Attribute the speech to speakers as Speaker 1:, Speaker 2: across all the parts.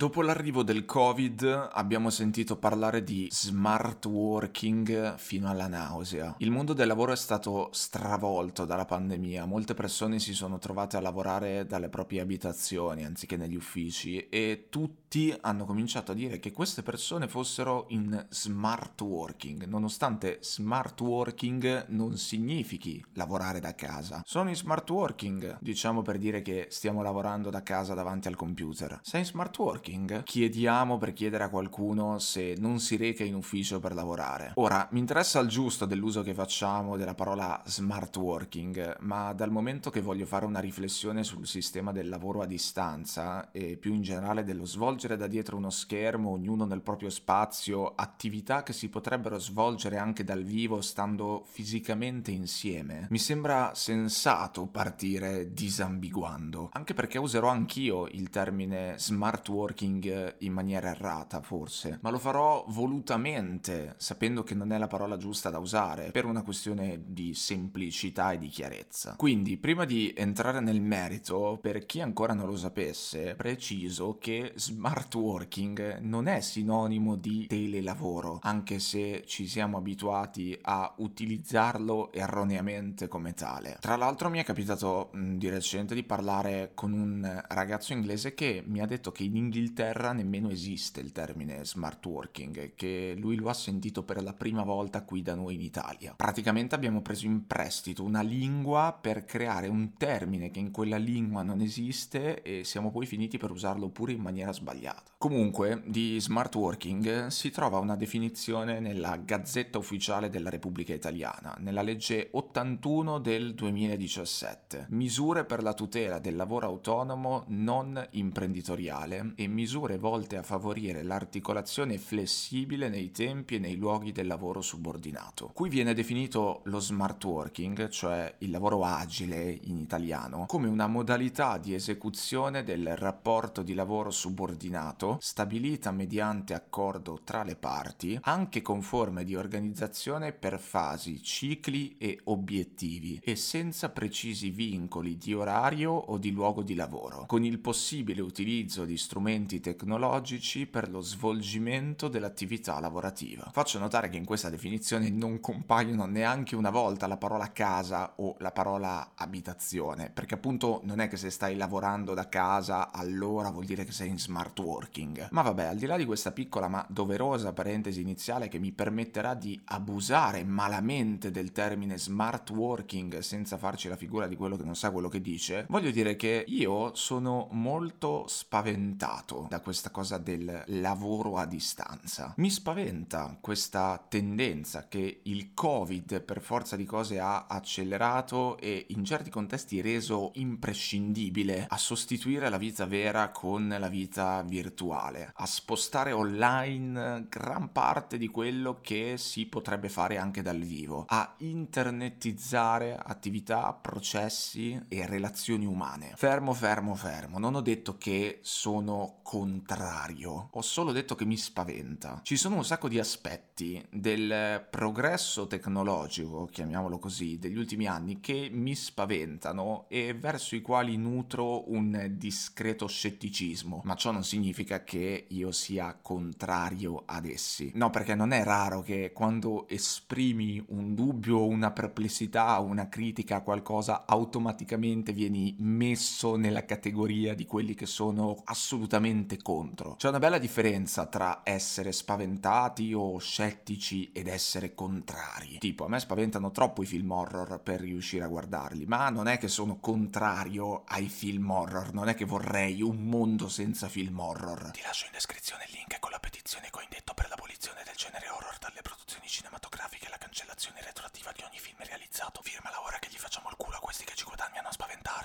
Speaker 1: Dopo l'arrivo del Covid abbiamo sentito parlare di smart working fino alla nausea. Il mondo del lavoro è stato stravolto dalla pandemia, molte persone si sono trovate a lavorare dalle proprie abitazioni anziché negli uffici e tutti hanno cominciato a dire che queste persone fossero in smart working, nonostante smart working non significhi lavorare da casa. Sono in smart working, diciamo per dire che stiamo lavorando da casa davanti al computer. Sei in smart working working, chiediamo per chiedere a qualcuno se non si reca in ufficio per lavorare. Ora, mi interessa il giusto dell'uso che facciamo della parola smart working, ma dal momento che voglio fare una riflessione sul sistema del lavoro a distanza e più in generale dello svolgere da dietro uno schermo, ognuno nel proprio spazio, attività che si potrebbero svolgere anche dal vivo stando fisicamente insieme, mi sembra sensato partire disambiguando, anche perché userò anch'io il termine smart working working eh, in maniera errata, forse, ma lo farò volutamente, sapendo che non è la parola giusta da usare, per una questione di semplicità e di chiarezza. Quindi, prima di entrare nel merito, per chi ancora non lo sapesse, preciso che smart working non è sinonimo di telelavoro, anche se ci siamo abituati a utilizzarlo erroneamente come tale. Tra l'altro mi è capitato mh, di recente di parlare con un ragazzo inglese che mi ha detto che in inglese Inghilterra nemmeno esiste il termine smart working, che lui lo ha sentito per la prima volta qui da noi in Italia. Praticamente abbiamo preso in prestito una lingua per creare un termine che in quella lingua non esiste e siamo poi finiti per usarlo pure in maniera sbagliata. Comunque, di smart working si trova una definizione nella Gazzetta Ufficiale della Repubblica Italiana, nella legge 81 del 2017. Misure per la tutela del lavoro autonomo non imprenditoriale e misure volte a favorire l'articolazione flessibile nei tempi e nei luoghi del lavoro subordinato. Qui viene definito lo smart working, cioè il lavoro agile in italiano, come una modalità di esecuzione del rapporto di lavoro subordinato stabilita mediante accordo tra le parti, anche con forme di organizzazione per fasi, cicli e obiettivi e senza precisi vincoli di orario o di luogo di lavoro, con il possibile utilizzo di strumenti tecnologici per lo svolgimento dell'attività lavorativa. Faccio notare che in questa definizione non compaiono neanche una volta la parola casa o la parola abitazione, perché appunto non è che se stai lavorando da casa allora vuol dire che sei in smart working. Ma vabbè, al di là di questa piccola ma doverosa parentesi iniziale che mi permetterà di abusare malamente del termine smart working senza farci la figura di quello che non sa quello che dice, voglio dire che io sono molto spaventato da questa cosa del lavoro a distanza. Mi spaventa questa tendenza che il Covid per forza di cose ha accelerato e in certi contesti reso imprescindibile a sostituire la vita vera con la vita virtuale, a spostare online gran parte di quello che si potrebbe fare anche dal vivo, a internetizzare attività, processi e relazioni umane. Fermo, fermo, fermo. Non ho detto che sono contrario, ho solo detto che mi spaventa. Ci sono un sacco di aspetti del progresso tecnologico, chiamiamolo così, degli ultimi anni che mi spaventano e verso i quali nutro un discreto scetticismo, ma ciò non significa che io sia contrario ad essi. No, perché non è raro che quando esprimi un dubbio, una perplessità, una critica a qualcosa, automaticamente vieni messo nella categoria di quelli che sono assolutamente contro. C'è una bella differenza tra essere spaventati o scettici ed essere contrari. Tipo, a me spaventano troppo i film horror per riuscire a guardarli, ma non è che sono contrario ai film horror, non è che vorrei un mondo senza film horror. Ti lascio in descrizione il link con la petizione che ho indetto per l'abolizione del genere horror dalle produzioni cinematografiche e la cancellazione retroattiva di ogni film realizzato. Firmala ora che gli facciamo il culo a questi che ci guadagnano a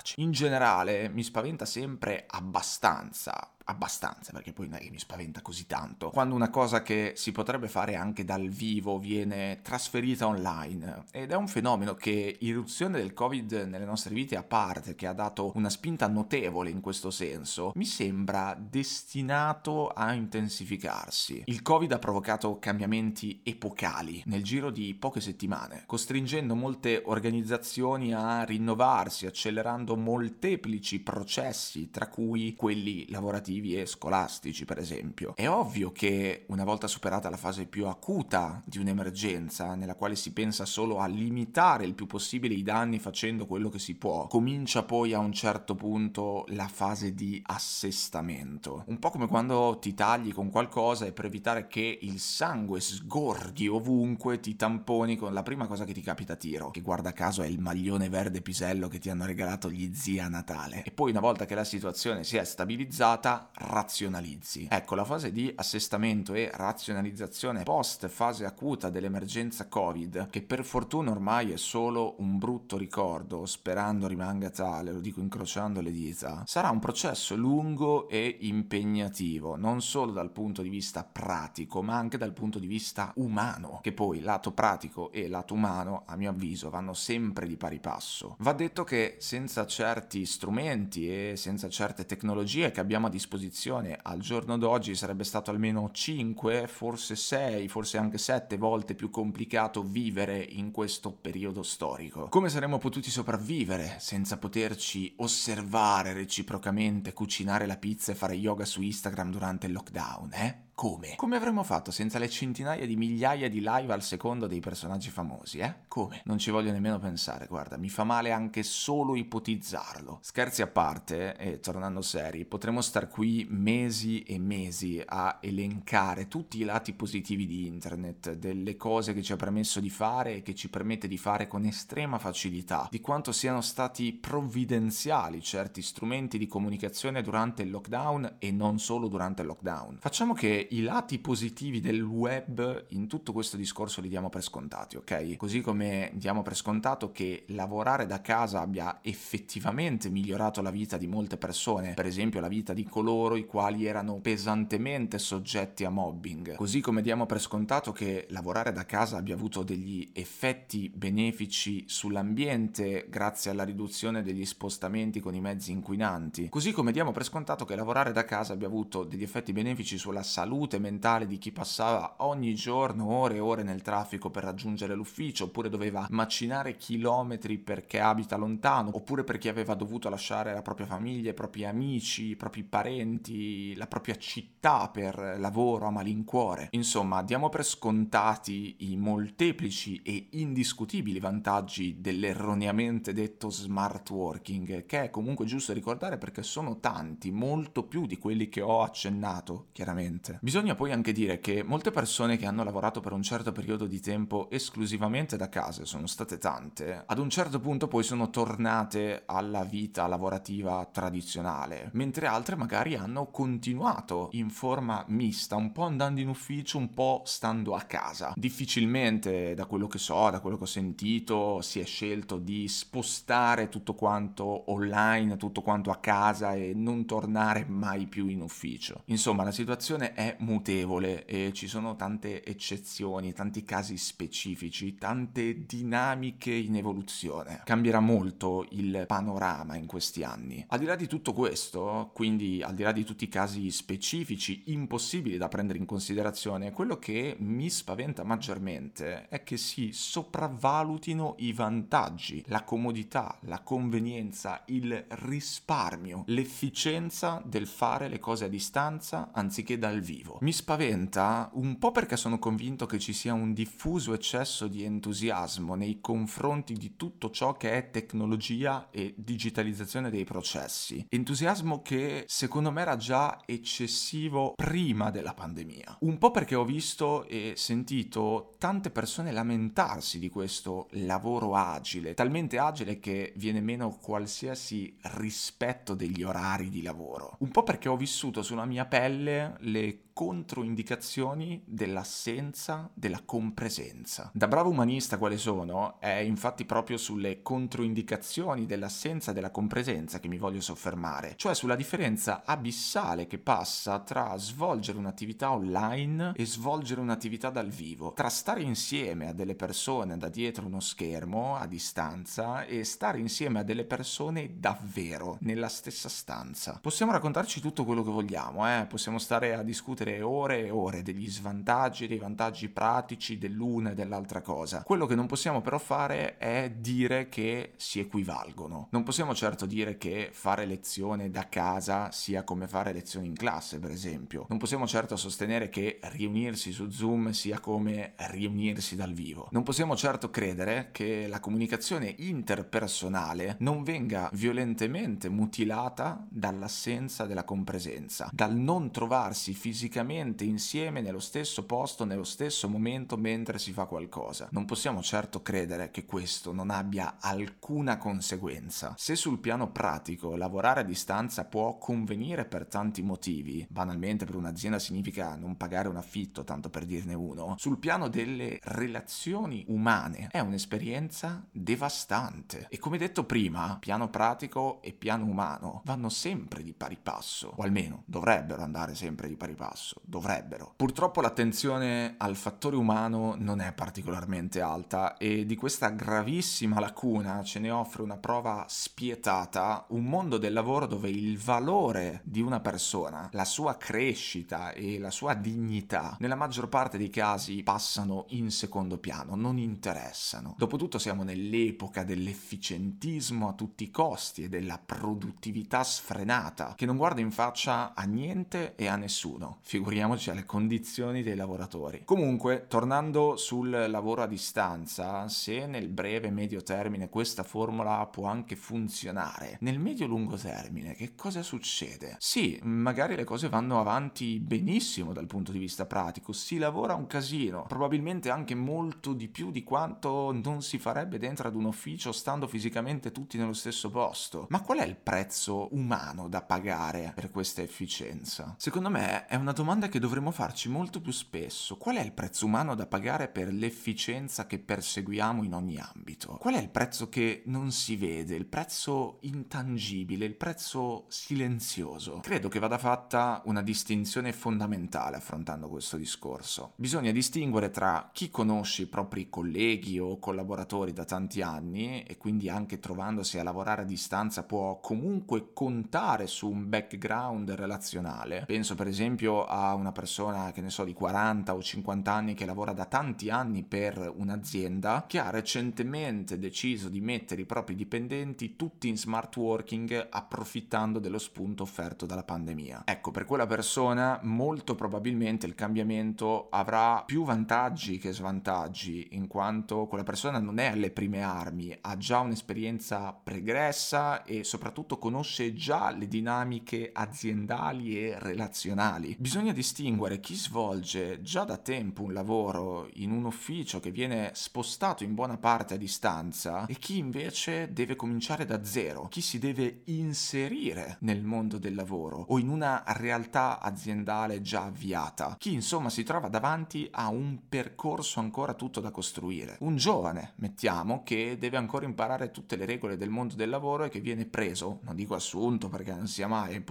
Speaker 1: spaventarci. In generale mi spaventa sempre abbastanza abbastanza, perché poi non è che mi spaventa così tanto, quando una cosa che si potrebbe fare anche dal vivo viene trasferita online. Ed è un fenomeno che irruzione del Covid nelle nostre vite a parte, che ha dato una spinta notevole in questo senso, mi sembra destinato a intensificarsi. Il Covid ha provocato cambiamenti epocali nel giro di poche settimane, costringendo molte organizzazioni a rinnovarsi, accelerando molteplici processi, tra cui quelli lavorativi e scolastici, per esempio. È ovvio che una volta superata la fase più acuta di un'emergenza, nella quale si pensa solo a limitare il più possibile i danni facendo quello che si può, comincia poi a un certo punto la fase di assestamento. Un po' come quando ti tagli con qualcosa e per evitare che il sangue sgorghi ovunque ti tamponi con la prima cosa che ti capita a tiro, che guarda caso è il maglione verde pisello che ti hanno regalato gli zii a Natale. E poi una volta che la situazione si è stabilizzata, razionalizzi. Ecco, la fase di assestamento e razionalizzazione post fase acuta dell'emergenza Covid, che per fortuna ormai è solo un brutto ricordo, sperando rimanga tale, lo dico incrociando le dita, sarà un processo lungo e impegnativo, non solo dal punto di vista pratico, ma anche dal punto di vista umano, che poi lato pratico e lato umano, a mio avviso, vanno sempre di pari passo. Va detto che senza certi strumenti e senza certe tecnologie che abbiamo a disposizione al giorno d'oggi sarebbe stato almeno 5, forse 6, forse anche 7 volte più complicato vivere in questo periodo storico. Come saremmo potuti sopravvivere senza poterci osservare reciprocamente, cucinare la pizza e fare yoga su Instagram durante il lockdown, eh? Come? Come avremmo fatto senza le centinaia di migliaia di live al secondo dei personaggi famosi, eh? Come? Non ci voglio nemmeno pensare, guarda, mi fa male anche solo ipotizzarlo. Scherzi a parte, e tornando seri, potremmo star qui mesi e mesi a elencare tutti i lati positivi di internet, delle cose che ci ha permesso di fare e che ci permette di fare con estrema facilità, di quanto siano stati provvidenziali certi strumenti di comunicazione durante il lockdown e non solo durante il lockdown. Facciamo che i lati positivi del web in tutto questo discorso li diamo per scontati, ok? Così come diamo per scontato che lavorare da casa abbia effettivamente migliorato la vita di molte persone, per esempio la vita di coloro i quali erano pesantemente soggetti a mobbing. Così come diamo per scontato che lavorare da casa abbia avuto degli effetti benefici sull'ambiente grazie alla riduzione degli spostamenti con i mezzi inquinanti. Così come diamo per scontato che lavorare da casa abbia avuto degli effetti benefici sulla salute salute mentale di chi passava ogni giorno ore e ore nel traffico per raggiungere l'ufficio, oppure doveva macinare chilometri perché abita lontano, oppure perché aveva dovuto lasciare la propria famiglia, i propri amici, i propri parenti, la propria città per lavoro a malincuore. Insomma, diamo per scontati i molteplici e indiscutibili vantaggi dell'erroneamente detto smart working, che è comunque giusto ricordare perché sono tanti, molto più di quelli che ho accennato, chiaramente. Bisogna poi anche dire che molte persone che hanno lavorato per un certo periodo di tempo esclusivamente da casa, sono state tante, ad un certo punto poi sono tornate alla vita lavorativa tradizionale, mentre altre magari hanno continuato in forma mista, un po' andando in ufficio, un po' stando a casa. Difficilmente, da quello che so, da quello che ho sentito, si è scelto di spostare tutto quanto online, tutto quanto a casa e non tornare mai più in ufficio. Insomma, la situazione è mutevole e ci sono tante eccezioni, tanti casi specifici, tante dinamiche in evoluzione. Cambierà molto il panorama in questi anni. Al di là di tutto questo, quindi al di là di tutti i casi specifici impossibili da prendere in considerazione, quello che mi spaventa maggiormente è che si sopravvalutino i vantaggi, la comodità, la convenienza, il risparmio, l'efficienza del fare le cose a distanza anziché dal vivo positivo. Mi spaventa un po' perché sono convinto che ci sia un diffuso eccesso di entusiasmo nei confronti di tutto ciò che è tecnologia e digitalizzazione dei processi. Entusiasmo che secondo me era già eccessivo prima della pandemia. Un po' perché ho visto e sentito tante persone lamentarsi di questo lavoro agile, talmente agile che viene meno qualsiasi rispetto degli orari di lavoro. Un po' perché ho vissuto sulla mia pelle le controindicazioni dell'assenza della compresenza. Da bravo umanista quale sono, è infatti proprio sulle controindicazioni dell'assenza della compresenza che mi voglio soffermare, cioè sulla differenza abissale che passa tra svolgere un'attività online e svolgere un'attività dal vivo, tra stare insieme a delle persone da dietro uno schermo a distanza e stare insieme a delle persone davvero nella stessa stanza. Possiamo raccontarci tutto quello che vogliamo, eh? possiamo stare a discutere discutere ore e ore degli svantaggi dei vantaggi pratici dell'una e dell'altra cosa. Quello che non possiamo però fare è dire che si equivalgono. Non possiamo certo dire che fare lezione da casa sia come fare lezioni in classe, per esempio. Non possiamo certo sostenere che riunirsi su Zoom sia come riunirsi dal vivo. Non possiamo certo credere che la comunicazione interpersonale non venga violentemente mutilata dall'assenza della compresenza, dal non trovarsi fisicamente insieme nello stesso posto, nello stesso momento mentre si fa qualcosa. Non possiamo certo credere che questo non abbia alcuna conseguenza. Se sul piano pratico lavorare a distanza può convenire per tanti motivi, banalmente per un'azienda significa non pagare un affitto, tanto per dirne uno, sul piano delle relazioni umane è un'esperienza devastante. E come detto prima, piano pratico e piano umano vanno sempre di pari passo, o almeno dovrebbero andare sempre di pari passo, dovrebbero. Purtroppo l'attenzione al fattore umano non è particolarmente alta e di questa gravissima lacuna ce ne offre una prova spietata un mondo del lavoro dove il valore di una persona, la sua crescita e la sua dignità nella maggior parte dei casi passano in secondo piano, non interessano. Dopotutto siamo nell'epoca dell'efficientismo a tutti i costi e della produttività sfrenata che non guarda in faccia a niente e a nessuno, figuriamoci alle condizioni dei lavoratori. Comunque, tornando sul lavoro a distanza, se nel breve medio termine questa formula può anche funzionare, nel medio-lungo termine che cosa succede? Sì, magari le cose vanno avanti benissimo dal punto di vista pratico, si lavora un casino, probabilmente anche molto di più di quanto non si farebbe dentro ad un ufficio stando fisicamente tutti nello stesso posto. Ma qual è il prezzo umano da pagare per questa efficienza? Secondo me è una domanda che dovremmo farci molto più spesso. Qual è il prezzo umano da pagare per l'efficienza che perseguiamo in ogni ambito? Qual è il prezzo che non si vede, il prezzo intangibile, il prezzo silenzioso? Credo che vada fatta una distinzione fondamentale affrontando questo discorso. Bisogna distinguere tra chi conosce i propri colleghi o collaboratori da tanti anni e quindi anche trovandosi a lavorare a distanza può comunque contare su un background relazionale. Penso per esempio a una persona che ne so di 40 o 50 anni che lavora da tanti anni per un'azienda che ha recentemente deciso di mettere i propri dipendenti tutti in smart working approfittando dello spunto offerto dalla pandemia. Ecco, per quella persona molto probabilmente il cambiamento avrà più vantaggi che svantaggi, in quanto quella persona non è alle prime armi, ha già un'esperienza pregressa e soprattutto conosce già le dinamiche aziendali e relazionali. Bisogna distinguere chi svolge già da tempo un lavoro in un ufficio che viene spostato in buona parte a distanza e chi invece deve cominciare da zero, chi si deve inserire nel mondo del lavoro o in una realtà aziendale già avviata, chi insomma si trova davanti a un percorso ancora tutto da costruire. Un giovane, mettiamo, che deve ancora imparare tutte le regole del mondo del lavoro e che viene preso, non dico assunto perché non sia mai, è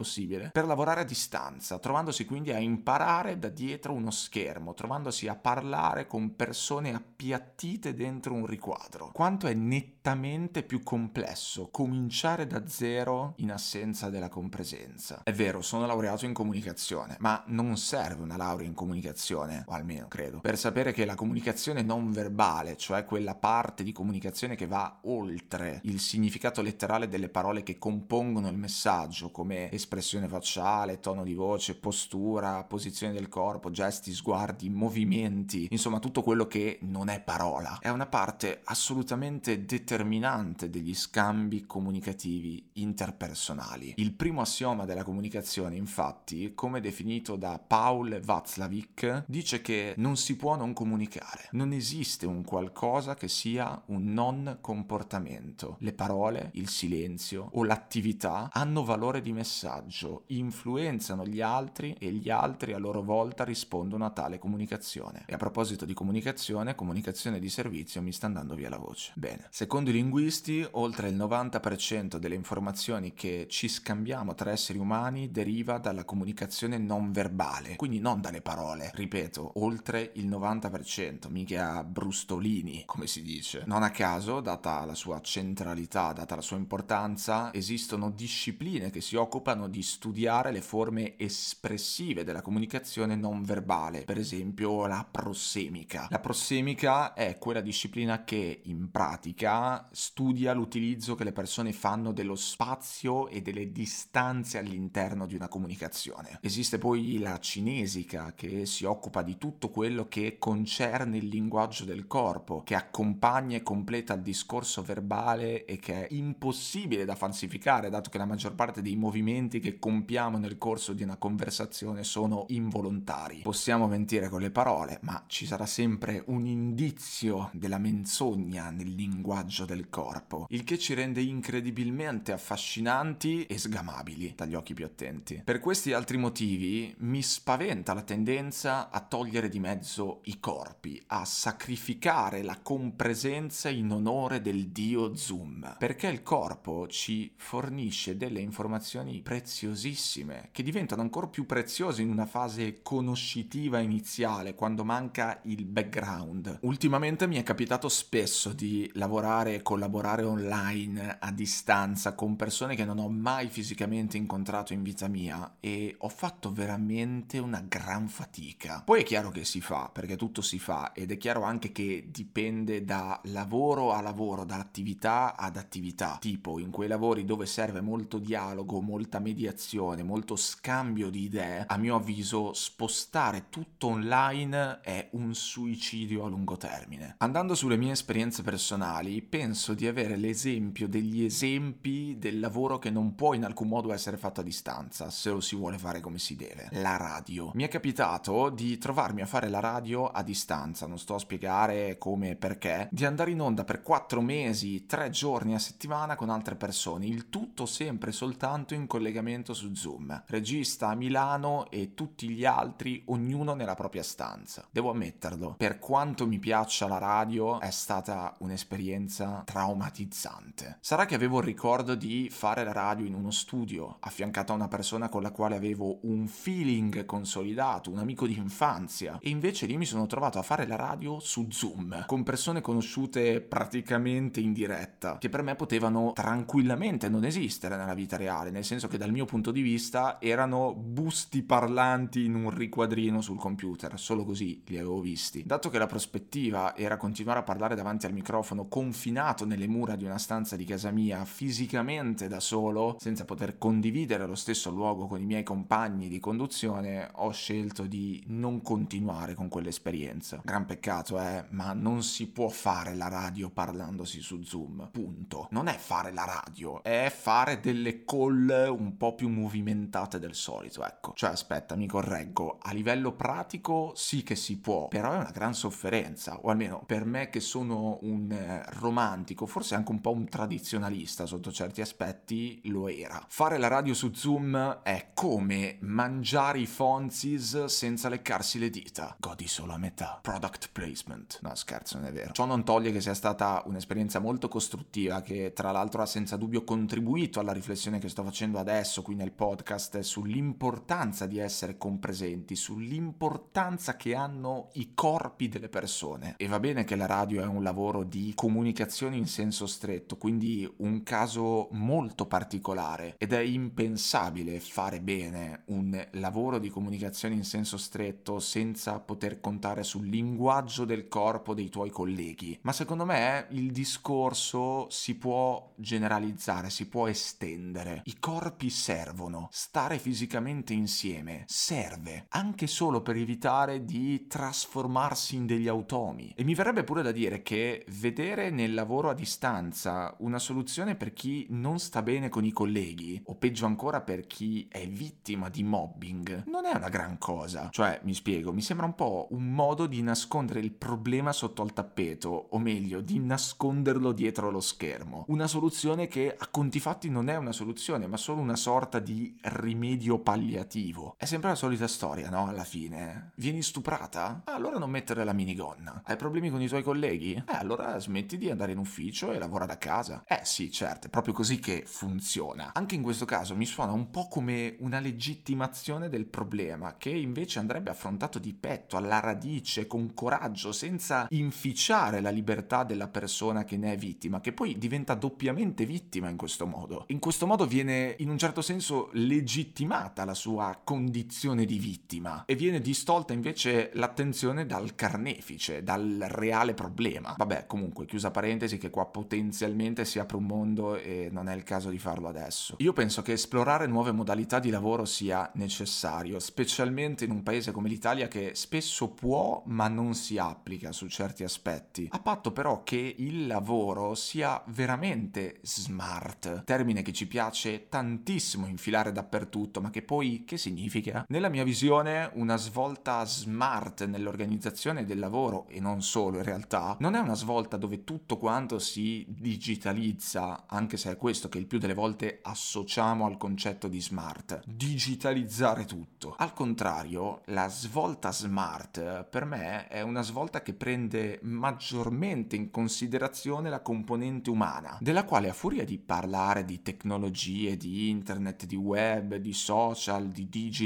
Speaker 1: per lavorare a distanza, trovandosi quindi a imparare da dietro uno schermo, trovandosi a parlare con persone appiattite dentro un riquadro. Quanto è nettamente più complesso cominciare da zero in assenza della compresenza. È vero, sono laureato in comunicazione, ma non serve una laurea in comunicazione, o almeno credo, per sapere che la comunicazione non verbale, cioè quella parte di comunicazione che va oltre il significato letterale delle parole che compongono il messaggio, come espressione facciale, tono di voce, postura, posizione del corpo, gesti, sguardi, movimenti, insomma tutto quello che non è parola. È una parte assolutamente determinante degli scambi comunicativi interpersonali. Il primo assioma della comunicazione, infatti, come definito da Paul Václavic, dice che non si può non comunicare. Non esiste un qualcosa che sia un non comportamento. Le parole, il silenzio o l'attività hanno valore di messaggio, influenzano gli altri e gli altri a loro volta rispondono a tale comunicazione. E a proposito di comunicazione, comunicazione di servizio mi sta andando via la voce. Bene, secondo i linguisti, oltre il 90% delle informazioni che ci scambiamo tra esseri umani deriva dalla comunicazione non verbale, quindi non dalle parole. Ripeto, oltre il 90%, mica brustolini, come si dice. Non a caso, data la sua centralità, data la sua importanza, esistono discipline che si occupano di studiare le forme espressive della comunicazione non verbale, per esempio la prossemica. La prossemica è quella disciplina che in pratica studia l'utilizzo che le persone fanno dello spazio e delle distanze all'interno di una comunicazione. Esiste poi la cinesica che si occupa di tutto quello che concerne il linguaggio del corpo, che accompagna e completa il discorso verbale e che è impossibile da falsificare, dato che la maggior parte dei movimenti che compiamo nel corso di una conversazione sono involontari. Possiamo mentire con le parole, ma ci sarà sempre un indizio della menzogna nel linguaggio del corpo, il che ci rende incredibilmente affascinanti e sgamabili dagli occhi più attenti. Per questi altri motivi mi spaventa la tendenza a togliere di mezzo i corpi, a sacrificare la compresenza in onore del dio Zoom, perché il corpo ci fornisce delle informazioni preziosissime che diventano ancora più preziose in una fase conoscitiva iniziale, quando manca il background. Ultimamente mi è capitato spesso di lavorare e collaborare online a distanza con persone che non ho mai fisicamente incontrato in vita mia e ho fatto veramente una gran fatica. Poi è chiaro che si fa, perché tutto si fa ed è chiaro anche che dipende da lavoro a lavoro, da attività ad attività. Tipo in quei lavori dove serve molto dialogo, molta mediazione, molto scambio di idee, a avviso spostare tutto online è un suicidio a lungo termine. Andando sulle mie esperienze personali, penso di avere l'esempio degli esempi del lavoro che non può in alcun modo essere fatto a distanza, se lo si vuole fare come si deve. La radio. Mi è capitato di trovarmi a fare la radio a distanza, non sto a spiegare come e perché, di andare in onda per quattro mesi, tre giorni a settimana con altre persone, il tutto sempre soltanto in collegamento su Zoom. Regista a Milano e tutti gli altri, ognuno nella propria stanza. Devo ammetterlo, per quanto mi piaccia la radio, è stata un'esperienza traumatizzante. Sarà che avevo il ricordo di fare la radio in uno studio, affiancato a una persona con la quale avevo un feeling consolidato, un amico di infanzia, e invece lì mi sono trovato a fare la radio su Zoom, con persone conosciute praticamente in diretta, che per me potevano tranquillamente non esistere nella vita reale, nel senso che dal mio punto di vista erano busti parlanti in un riquadrino sul computer, solo così li avevo visti. Dato che la prospettiva era continuare a parlare davanti al microfono confinato nelle mura di una stanza di casa mia, fisicamente da solo, senza poter condividere lo stesso luogo con i miei compagni di conduzione, ho scelto di non continuare con quell'esperienza. Gran peccato, eh, ma non si può fare la radio parlandosi su Zoom. Punto. Non è fare la radio, è fare delle call un po' più movimentate del solito, ecco. Cioè, aspetta, mi correggo. A livello pratico sì che si può, però è una gran sofferenza, o almeno per me che sono un eh, romantico, forse anche un po' un tradizionalista sotto certi aspetti, lo era. Fare la radio su Zoom è come mangiare i Fonzis senza leccarsi le dita. Godi solo a metà. Product placement. No, scherzo, non è vero. Ciò non toglie che sia stata un'esperienza molto costruttiva che tra l'altro ha senza dubbio contribuito alla riflessione che sto facendo adesso qui nel podcast sull'importanza di essere compresenti, sull'importanza che hanno i corpi delle persone. E va bene che la radio è un lavoro di comunicazione in senso stretto, quindi un caso molto particolare ed è impensabile fare bene un lavoro di comunicazione in senso stretto senza poter contare sul linguaggio del corpo dei tuoi colleghi. Ma secondo me il discorso si può generalizzare, si può estendere. I corpi servono, stare fisicamente insieme serve, anche solo per evitare di trasformarsi in degli automi. E mi verrebbe pure da dire che vedere nel lavoro a distanza una soluzione per chi non sta bene con i colleghi, o peggio ancora per chi è vittima di mobbing, non è una gran cosa. Cioè, mi spiego, mi sembra un po' un modo di nascondere il problema sotto al tappeto, o meglio, di nasconderlo dietro lo schermo. Una soluzione che a conti fatti non è una soluzione, ma solo una sorta di rimedio palliativo. Sempre la solita storia, no? Alla fine. Vieni stuprata? Ah, allora non mettere la minigonna. Hai problemi con i tuoi colleghi? Eh, allora smetti di andare in ufficio e lavora da casa. Eh sì, certo, è proprio così che funziona. Anche in questo caso mi suona un po' come una legittimazione del problema, che invece andrebbe affrontato di petto, alla radice, con coraggio, senza inficiare la libertà della persona che ne è vittima, che poi diventa doppiamente vittima in questo modo. In questo modo viene in un certo senso legittimata la sua condizione condizione di vittima e viene distolta invece l'attenzione dal carnefice, dal reale problema. Vabbè, comunque, chiusa parentesi che qua potenzialmente si apre un mondo e non è il caso di farlo adesso. Io penso che esplorare nuove modalità di lavoro sia necessario, specialmente in un paese come l'Italia che spesso può ma non si applica su certi aspetti. A patto però che il lavoro sia veramente smart, termine che ci piace tantissimo infilare dappertutto, ma che poi che significa? Nella mia visione una svolta smart nell'organizzazione del lavoro e non solo in realtà, non è una svolta dove tutto quanto si digitalizza, anche se è questo che il più delle volte associamo al concetto di smart, digitalizzare tutto. Al contrario, la svolta smart per me è una svolta che prende maggiormente in considerazione la componente umana, della quale a furia di parlare di tecnologie, di internet, di web, di social, di digital,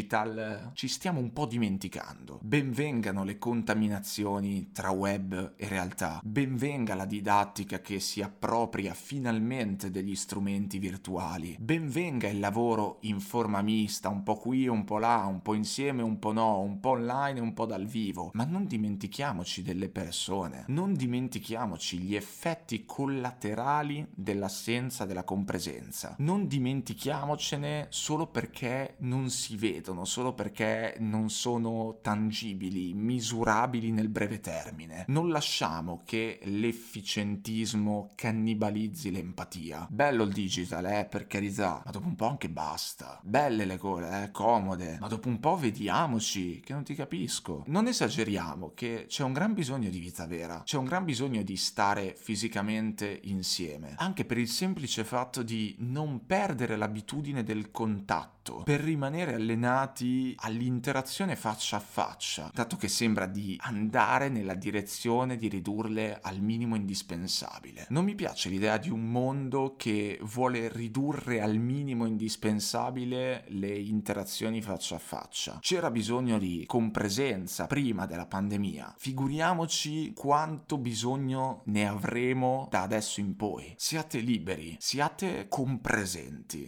Speaker 1: ci stiamo un po' dimenticando. Benvengano le contaminazioni tra web e realtà, benvenga la didattica che si appropria finalmente degli strumenti virtuali, benvenga il lavoro in forma mista, un po' qui, un po' là, un po' insieme, un po' no, un po' online un po' dal vivo, ma non dimentichiamoci delle persone, non dimentichiamoci gli effetti collaterali dell'assenza della compresenza, non dimentichiamocene solo perché non si vedono, solo perché non sono tangibili, misurabili nel breve termine. Non lasciamo che l'efficientismo cannibalizzi l'empatia. Bello il digital, eh, per carità, ma dopo un po' anche basta. Belle le cose, eh, comode, ma dopo un po' vediamoci, che non ti capisco. Non esageriamo che c'è un gran bisogno di vita vera, c'è un gran bisogno di stare fisicamente insieme, anche per il semplice fatto di non perdere l'abitudine del contatto per rimanere allenati all'interazione faccia a faccia, dato che sembra di andare nella direzione di ridurle al minimo indispensabile. Non mi piace l'idea di un mondo che vuole ridurre al minimo indispensabile le interazioni faccia a faccia. C'era bisogno di compresenza prima della pandemia. Figuriamoci quanto bisogno ne avremo da adesso in poi. Siate liberi, siate compresenti.